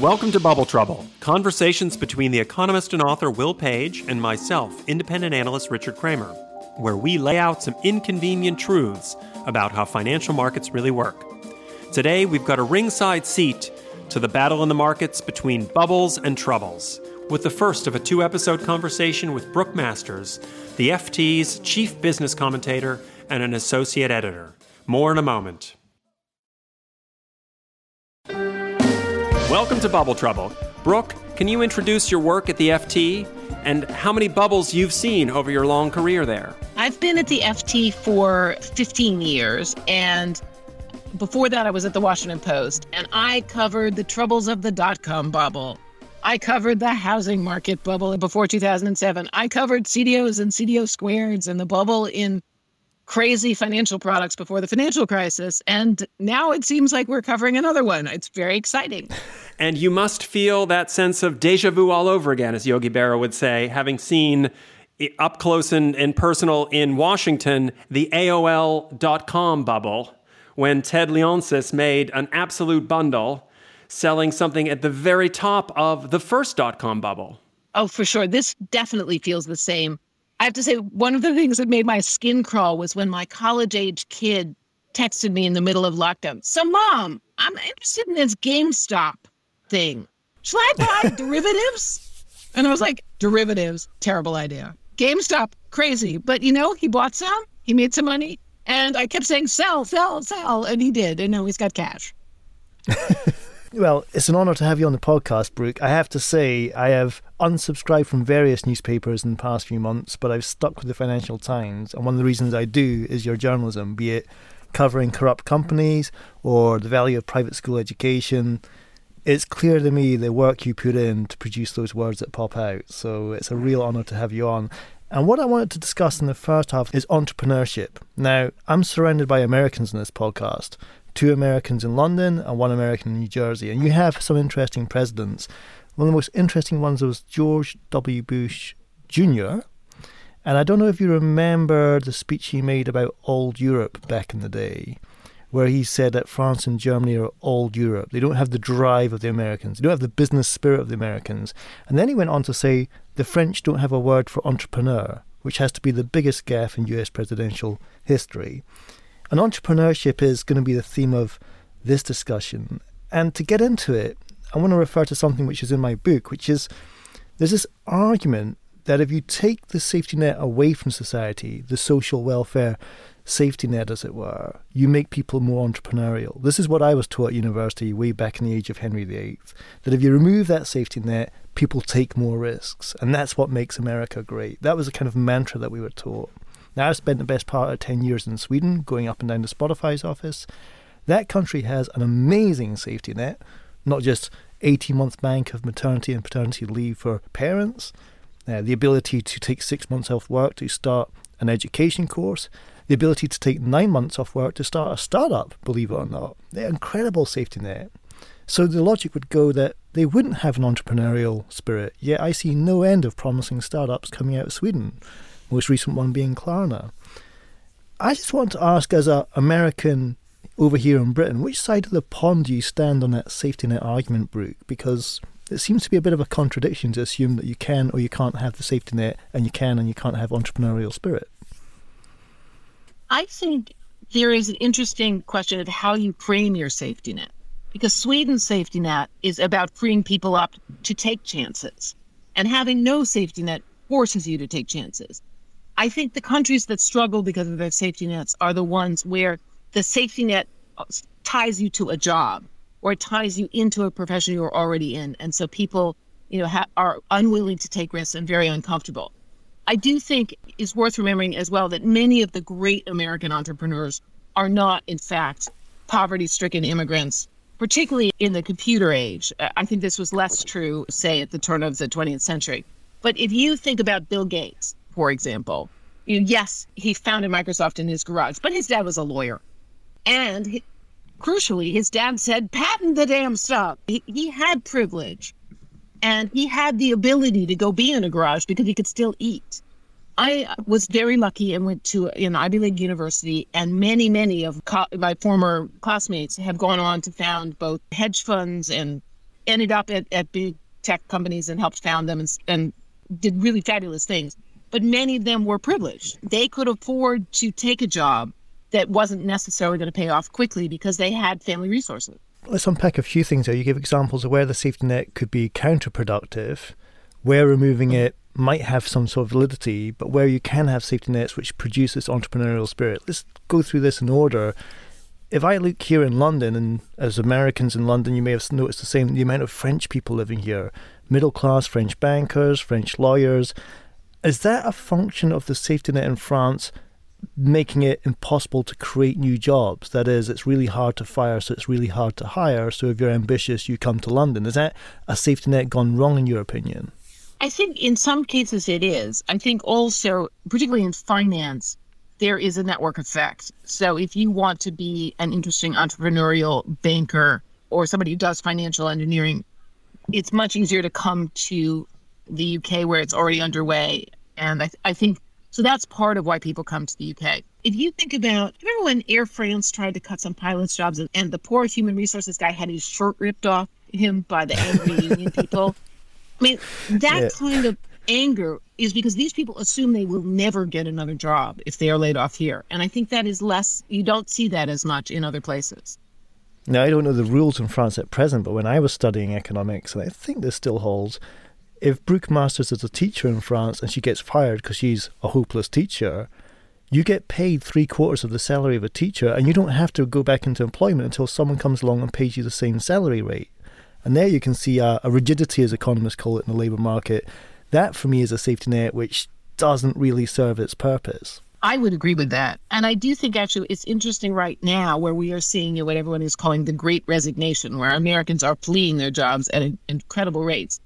Welcome to Bubble Trouble, conversations between the economist and author Will Page and myself, independent analyst Richard Kramer, where we lay out some inconvenient truths about how financial markets really work. Today, we've got a ringside seat to the battle in the markets between bubbles and troubles, with the first of a two episode conversation with Brooke Masters, the FT's chief business commentator and an associate editor. More in a moment. Welcome to Bubble Trouble. Brooke, can you introduce your work at the FT and how many bubbles you've seen over your long career there? I've been at the FT for 15 years and before that I was at the Washington Post and I covered the troubles of the dot com bubble. I covered the housing market bubble before 2007. I covered CDOs and CDO squareds and the bubble in crazy financial products before the financial crisis. And now it seems like we're covering another one. It's very exciting. And you must feel that sense of deja vu all over again, as Yogi Berra would say, having seen up close and, and personal in Washington the AOL.com bubble when Ted Leonsis made an absolute bundle selling something at the very top of the first dot com bubble. Oh, for sure. This definitely feels the same. I have to say, one of the things that made my skin crawl was when my college age kid texted me in the middle of lockdown. So, mom, I'm interested in this GameStop thing. Should I buy derivatives? And I was like, derivatives, terrible idea. GameStop, crazy. But you know, he bought some, he made some money. And I kept saying, sell, sell, sell. And he did. And now he's got cash. Well, it's an honour to have you on the podcast, Brooke. I have to say, I have unsubscribed from various newspapers in the past few months, but I've stuck with the Financial Times. And one of the reasons I do is your journalism, be it covering corrupt companies or the value of private school education. It's clear to me the work you put in to produce those words that pop out. So it's a real honour to have you on. And what I wanted to discuss in the first half is entrepreneurship. Now, I'm surrounded by Americans in this podcast, two Americans in London and one American in New Jersey. And you have some interesting presidents. One of the most interesting ones was George W. Bush Jr. And I don't know if you remember the speech he made about old Europe back in the day, where he said that France and Germany are old Europe. They don't have the drive of the Americans, they don't have the business spirit of the Americans. And then he went on to say the French don't have a word for entrepreneur, which has to be the biggest gaffe in US presidential history. And entrepreneurship is going to be the theme of this discussion. And to get into it, I want to refer to something which is in my book, which is there's this argument that if you take the safety net away from society, the social welfare safety net, as it were, you make people more entrepreneurial. This is what I was taught at university way back in the age of Henry VIII that if you remove that safety net, people take more risks. And that's what makes America great. That was a kind of mantra that we were taught. Now, I've spent the best part of 10 years in Sweden, going up and down to Spotify's office. That country has an amazing safety net, not just 18 month bank of maternity and paternity leave for parents, uh, the ability to take six months off work to start an education course, the ability to take nine months off work to start a startup, believe it or not. They're incredible safety net. So the logic would go that they wouldn't have an entrepreneurial spirit, yet I see no end of promising startups coming out of Sweden most recent one being Klarna. I just want to ask, as an American over here in Britain, which side of the pond do you stand on that safety net argument, Brooke? Because it seems to be a bit of a contradiction to assume that you can or you can't have the safety net, and you can and you can't have entrepreneurial spirit. I think there is an interesting question of how you frame your safety net. Because Sweden's safety net is about freeing people up to take chances. And having no safety net forces you to take chances. I think the countries that struggle because of their safety nets are the ones where the safety net ties you to a job or ties you into a profession you're already in. And so people, you know, ha- are unwilling to take risks and very uncomfortable. I do think it's worth remembering as well that many of the great American entrepreneurs are not, in fact, poverty stricken immigrants, particularly in the computer age. I think this was less true, say, at the turn of the 20th century. But if you think about Bill Gates, for example, you know, yes, he founded Microsoft in his garage, but his dad was a lawyer. And he, crucially, his dad said, patent the damn stuff. He, he had privilege and he had the ability to go be in a garage because he could still eat. I was very lucky and went to an Ivy League university, and many, many of co- my former classmates have gone on to found both hedge funds and ended up at, at big tech companies and helped found them and, and did really fabulous things. But many of them were privileged. They could afford to take a job that wasn't necessarily going to pay off quickly because they had family resources. Let's unpack a few things there. You give examples of where the safety net could be counterproductive, where removing it might have some sort of validity, but where you can have safety nets which produce this entrepreneurial spirit. Let's go through this in order. If I look here in London, and as Americans in London, you may have noticed the same the amount of French people living here, middle class French bankers, French lawyers. Is that a function of the safety net in France making it impossible to create new jobs? That is, it's really hard to fire, so it's really hard to hire. So if you're ambitious, you come to London. Is that a safety net gone wrong, in your opinion? I think in some cases it is. I think also, particularly in finance, there is a network effect. So if you want to be an interesting entrepreneurial banker or somebody who does financial engineering, it's much easier to come to the UK where it's already underway. And I, th- I think so that's part of why people come to the UK. If you think about, remember when Air France tried to cut some pilots' jobs and the poor human resources guy had his shirt ripped off him by the angry union people? I mean, that yeah. kind of anger is because these people assume they will never get another job if they are laid off here. And I think that is less, you don't see that as much in other places. Now, I don't know the rules in France at present, but when I was studying economics, and I think this still holds, if Brooke Masters is a teacher in France and she gets fired because she's a hopeless teacher, you get paid three quarters of the salary of a teacher, and you don't have to go back into employment until someone comes along and pays you the same salary rate. And there you can see a, a rigidity, as economists call it in the labour market. That, for me, is a safety net which doesn't really serve its purpose. I would agree with that. And I do think actually it's interesting right now where we are seeing what everyone is calling the great resignation, where Americans are fleeing their jobs at incredible rates.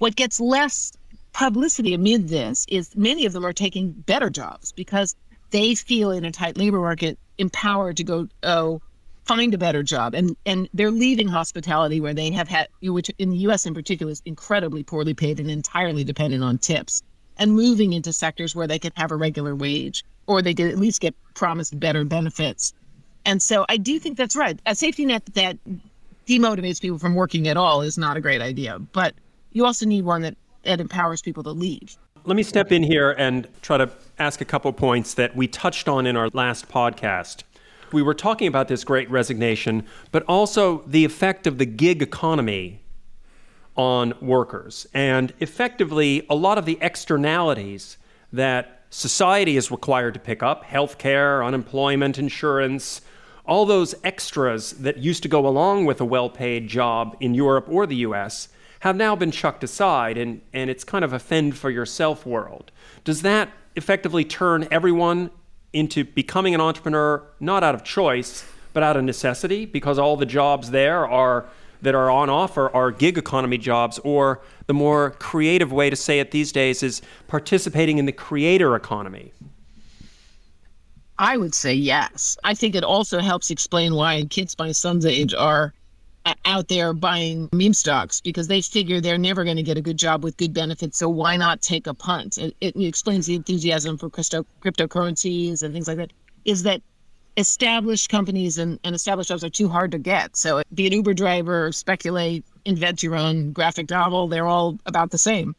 What gets less publicity amid this is many of them are taking better jobs because they feel in a tight labor market empowered to go, oh, find a better job and and they're leaving hospitality where they have had which in the US in particular is incredibly poorly paid and entirely dependent on tips and moving into sectors where they can have a regular wage or they can at least get promised better benefits. And so I do think that's right. A safety net that demotivates people from working at all is not a great idea, but you also need one that, that empowers people to leave. Let me step in here and try to ask a couple points that we touched on in our last podcast we were talking about this great resignation, but also the effect of the gig economy on workers and effectively a lot of the externalities that society is required to pick up healthcare, unemployment insurance, all those extras that used to go along with a well paid job in Europe or the US have now been chucked aside and, and it's kind of a fend for yourself world. Does that effectively turn everyone into becoming an entrepreneur not out of choice but out of necessity because all the jobs there are that are on offer are gig economy jobs or the more creative way to say it these days is participating in the creator economy I would say yes. I think it also helps explain why kids my son's age are Uh, out there buying meme stocks because they figure they're never going to get a good job with good benefits. So why not take a punt? It, it explains the enthusiasm for crypto, cryptocurrencies and things like that. Is that established companies and, and established jobs are too hard to get. So be an Uber driver, speculate, invent your own graphic novel. They're all about the same.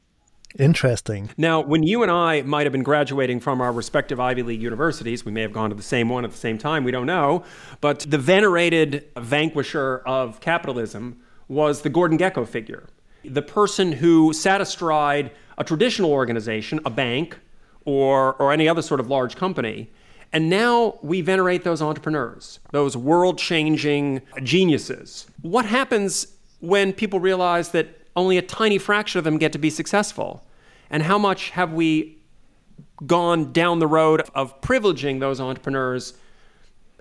Interesting. Now, when you and I might have been graduating from our respective Ivy League universities, we may have gone to the same one at the same time, we don't know, but the venerated vanquisher of capitalism was the Gordon Gekko figure. The person who sat astride a traditional organization, a bank, or, or any other sort of large company. And now we venerate those entrepreneurs, those world changing geniuses. What happens when people realize that only a tiny fraction of them get to be successful? And how much have we gone down the road of privileging those entrepreneurs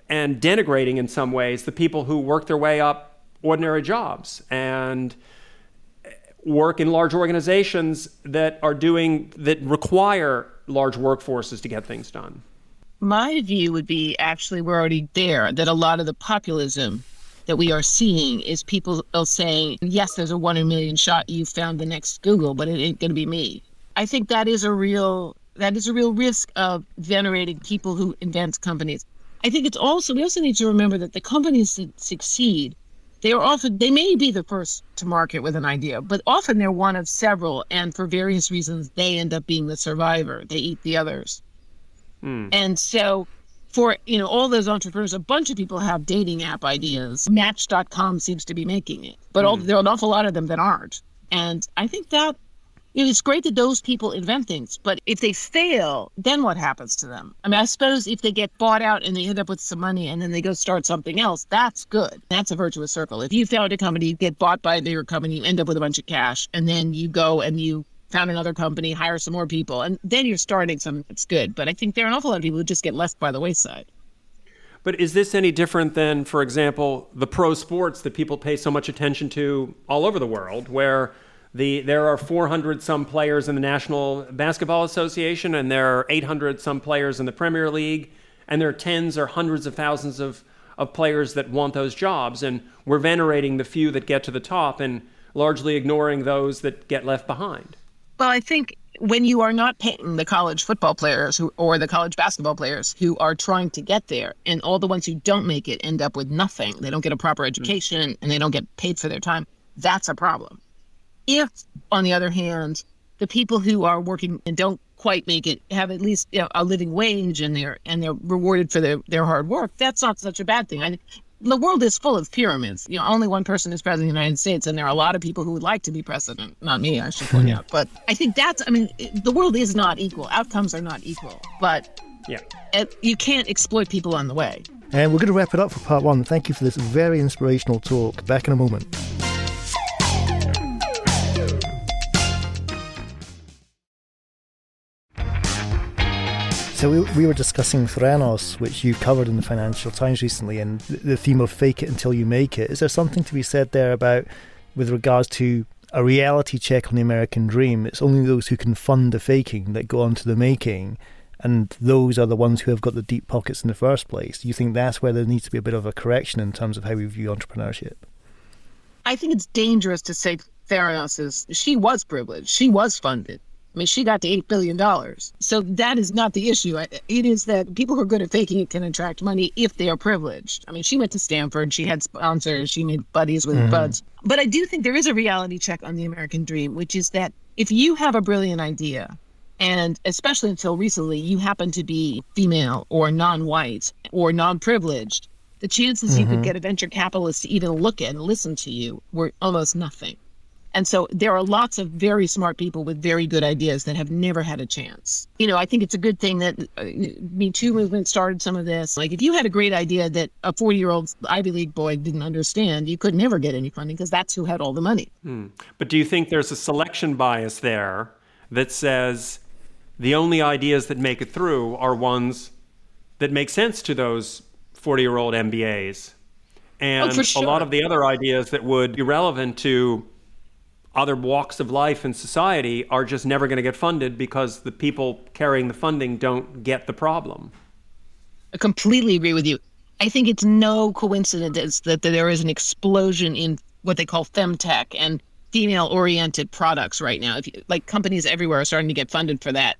and denigrating in some ways the people who work their way up ordinary jobs and work in large organizations that are doing that require large workforces to get things done? My view would be actually we're already there, that a lot of the populism that we are seeing is people saying, yes, there's a one in a million shot you found the next Google, but it ain't going to be me. I think that is a real that is a real risk of venerating people who invent companies. I think it's also we also need to remember that the companies that succeed, they are often they may be the first to market with an idea, but often they're one of several, and for various reasons they end up being the survivor. They eat the others. Mm. And so for you know all those entrepreneurs, a bunch of people have dating app ideas. Match.com seems to be making it, but mm. all, there are an awful lot of them that aren't. And I think that you know, it's great that those people invent things, but if they fail, then what happens to them? I mean, I suppose if they get bought out and they end up with some money and then they go start something else, that's good. That's a virtuous circle. If you found a company, you get bought by a bigger company, you end up with a bunch of cash, and then you go and you found another company, hire some more people, and then you're starting something that's good. But I think there are an awful lot of people who just get left by the wayside. But is this any different than, for example, the pro sports that people pay so much attention to all over the world, where the there are 400 some players in the National Basketball Association, and there are 800 some players in the Premier League, and there are tens or hundreds of thousands of of players that want those jobs, and we're venerating the few that get to the top and largely ignoring those that get left behind. Well, I think when you are not paying the college football players who, or the college basketball players who are trying to get there, and all the ones who don't make it end up with nothing, they don't get a proper mm. education and they don't get paid for their time, that's a problem. If, on the other hand, the people who are working and don't quite make it have at least you know, a living wage and they're and they're rewarded for their, their hard work, that's not such a bad thing. I, the world is full of pyramids. You know, only one person is president of the United States, and there are a lot of people who would like to be president. Not me, I should point mm-hmm. out. But I think that's. I mean, the world is not equal. Outcomes are not equal. But yeah, it, you can't exploit people on the way. And we're going to wrap it up for part one. Thank you for this very inspirational talk. Back in a moment. So we, we were discussing Theranos, which you covered in the Financial Times recently, and the theme of fake it until you make it. Is there something to be said there about, with regards to a reality check on the American dream? It's only those who can fund the faking that go on to the making, and those are the ones who have got the deep pockets in the first place. Do you think that's where there needs to be a bit of a correction in terms of how we view entrepreneurship? I think it's dangerous to say Theranos is. She was privileged. She was funded I mean, she got to $8 billion. So that is not the issue. It is that people who are good at faking it can attract money if they are privileged. I mean, she went to Stanford, she had sponsors, she made buddies with mm-hmm. buds. But I do think there is a reality check on the American dream, which is that if you have a brilliant idea, and especially until recently, you happen to be female or non white or non privileged, the chances mm-hmm. you could mm-hmm. get a venture capitalist to even look at and listen to you were almost nothing. And so there are lots of very smart people with very good ideas that have never had a chance. You know, I think it's a good thing that uh, Me Too movement started some of this. Like, if you had a great idea that a 40 year old Ivy League boy didn't understand, you could never get any funding because that's who had all the money. Hmm. But do you think there's a selection bias there that says the only ideas that make it through are ones that make sense to those 40 year old MBAs? And oh, sure. a lot of the other ideas that would be relevant to other walks of life and society are just never going to get funded because the people carrying the funding don't get the problem. I completely agree with you. I think it's no coincidence that there is an explosion in what they call femtech and female oriented products right now. If you, like companies everywhere are starting to get funded for that.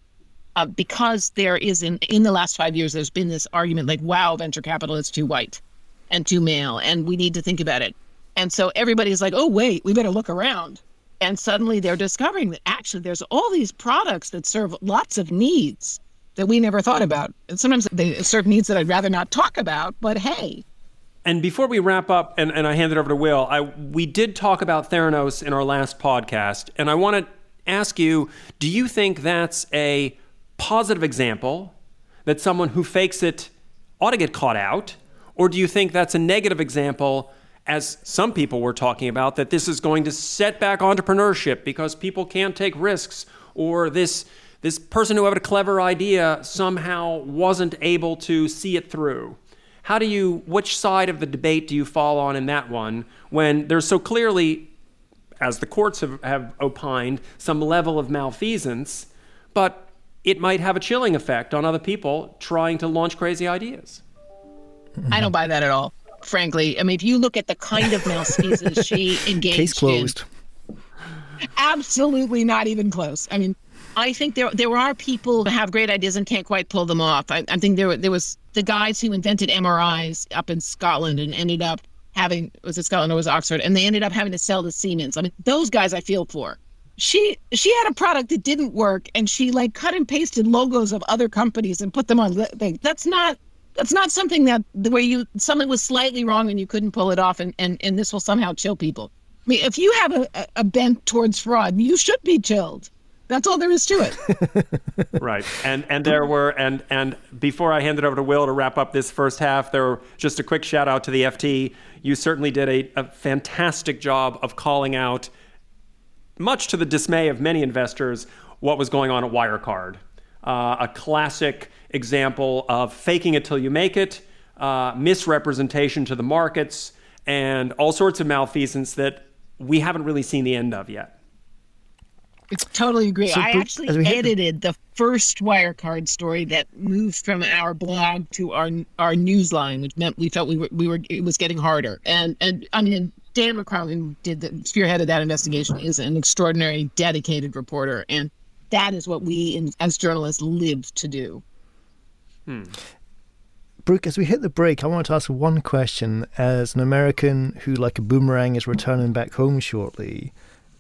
Uh, because there is in in the last five years, there's been this argument like, wow, venture capital is too white and too male, and we need to think about it. And so everybody's like, oh wait, we better look around And suddenly they're discovering that actually there's all these products that serve lots of needs that we never thought about. And sometimes they serve needs that I'd rather not talk about, but hey. And before we wrap up and, and I hand it over to Will, I we did talk about Theranos in our last podcast, and I want to ask you, do you think that's a positive example that someone who fakes it ought to get caught out? Or do you think that's a negative example as some people were talking about, that this is going to set back entrepreneurship because people can't take risks, or this this person who had a clever idea somehow wasn't able to see it through. How do you which side of the debate do you fall on in that one when there's so clearly as the courts have, have opined some level of malfeasance, but it might have a chilling effect on other people trying to launch crazy ideas. I don't buy that at all frankly. I mean, if you look at the kind of malfeasance she engaged Case closed. in, absolutely not even close. I mean, I think there there are people who have great ideas and can't quite pull them off. I, I think there there was the guys who invented MRIs up in Scotland and ended up having was it Scotland or was it Oxford, and they ended up having to sell to Siemens. I mean, those guys I feel for. She she had a product that didn't work, and she like cut and pasted logos of other companies and put them on. That's not that's not something that the way you something was slightly wrong and you couldn't pull it off and and, and this will somehow chill people. I mean if you have a, a bent towards fraud you should be chilled. That's all there is to it. Right. And and there were and and before i hand it over to will to wrap up this first half there were just a quick shout out to the ft you certainly did a, a fantastic job of calling out much to the dismay of many investors what was going on at wirecard uh, a classic example of faking it till you make it, uh, misrepresentation to the markets, and all sorts of malfeasance that we haven't really seen the end of yet. I totally agree. So, I actually edited the first Wirecard story that moved from our blog to our our newsline, which meant we felt we were we were it was getting harder. And and I mean Dan McCarlin did the spearheaded that investigation is an extraordinary dedicated reporter and that is what we in, as journalists live to do. Hmm. Brooke, as we hit the break, I want to ask one question. As an American who, like a boomerang, is returning back home shortly,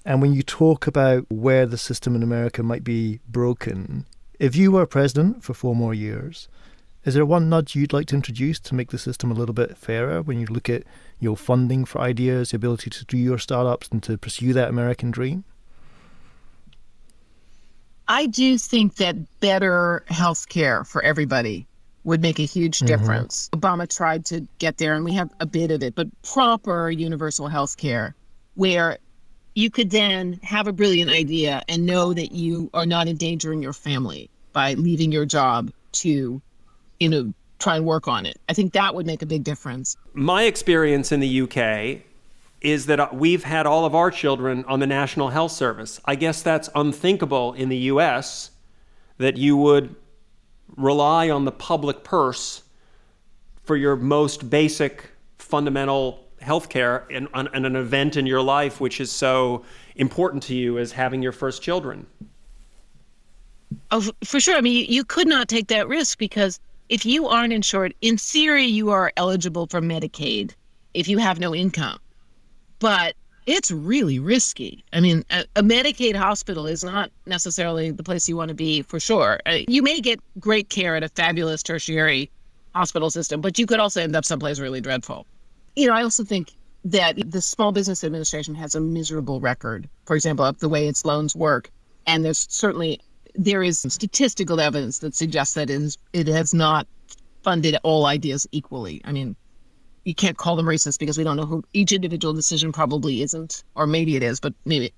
and when you talk about where the system in America might be broken, if you were president for four more years, is there one nudge you'd like to introduce to make the system a little bit fairer when you look at your funding for ideas, the ability to do your startups and to pursue that American dream? I do think that better health care for everybody would make a huge mm-hmm. difference. Mm-hmm. Obama tried to get there, and we have a bit of it, but proper universal health care where you could then have a brilliant idea and know that you are not endangering your family by leaving your job to, you know, try and work on it. I think that would make a big difference. My experience in the UK is that we've had all of our children on the National Health Service. I guess that's unthinkable in the US that you would rely on the public purse for your most basic fundamental health care and, and an event in your life which is so important to you as having your first children. Oh, for sure. I mean, you could not take that risk because if you aren't insured, in theory, you are eligible for Medicaid if you have no income but it's really risky. I mean, a, a, Medicaid hospital is not necessarily the place you want to be for sure. Uh, you may get great care at a fabulous tertiary hospital system, but you could also end up someplace really dreadful. You know, I also think that the Small Business Administration has a miserable record, for example, of the way its loans work. And there's certainly there is statistical evidence that suggests that it, has not funded all ideas equally. I mean, you can't call them racist because we don't know who each individual decision probably isn't, or maybe it is, but maybe,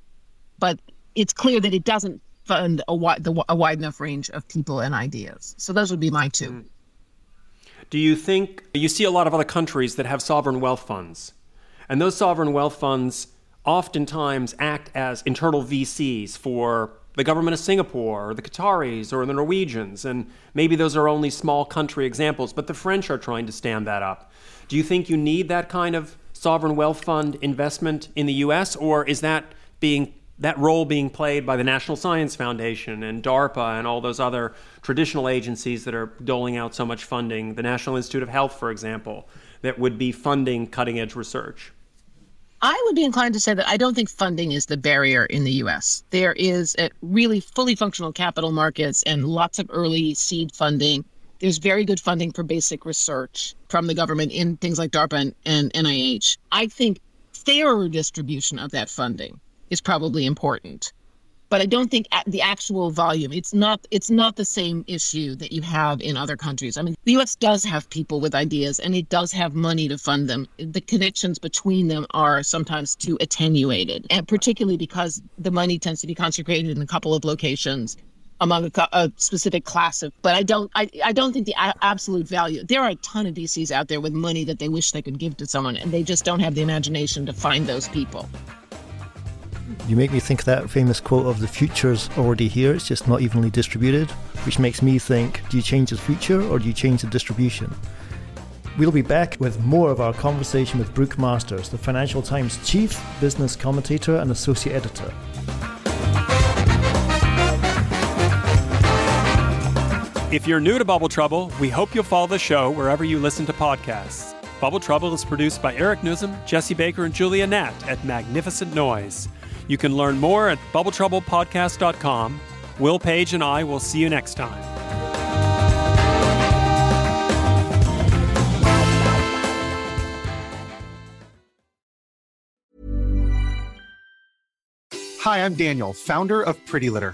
but it's clear that it doesn't fund a wide, the, a wide enough range of people and ideas. So those would be my two. Mm. Do you think you see a lot of other countries that have sovereign wealth funds, and those sovereign wealth funds oftentimes act as internal VCs for the government of Singapore or the Qataris or the Norwegians, and maybe those are only small country examples, but the French are trying to stand that up. Do you think you need that kind of sovereign wealth fund investment in the U.S., or is that being that role being played by the National Science Foundation and DARPA and all those other traditional agencies that are doling out so much funding, the National Institute of Health, for example, that would be funding cutting edge research? I would be inclined to say that I don't think funding is the barrier in the US. There is a really fully functional capital markets and lots of early seed funding. There's very good funding for basic research from the government in things like DARPA and, and NIH. I think fairer distribution of that funding is probably important but I don't think the actual volume. It's not. It's not the same issue that you have in other countries. I mean, the U.S. does have people with ideas, and it does have money to fund them. The connections between them are sometimes too attenuated, and particularly because the money tends to be concentrated in a couple of locations among a, a, specific class of but i don't I, I don't think the absolute value there are a ton of VCs out there with money that they wish they could give to someone and they just don't have the imagination to find those people you make me think that famous quote of the future's already here, it's just not evenly distributed, which makes me think do you change the future or do you change the distribution? We'll be back with more of our conversation with Brooke Masters, the Financial Times chief business commentator and associate editor. If you're new to Bubble Trouble, we hope you'll follow the show wherever you listen to podcasts. Bubble Trouble is produced by Eric Nuzum, Jesse Baker, and Julia Nat at Magnificent Noise. You can learn more at bubbletroublepodcast.com. Will Page and I will see you next time. Hi, I'm Daniel, founder of Pretty Litter.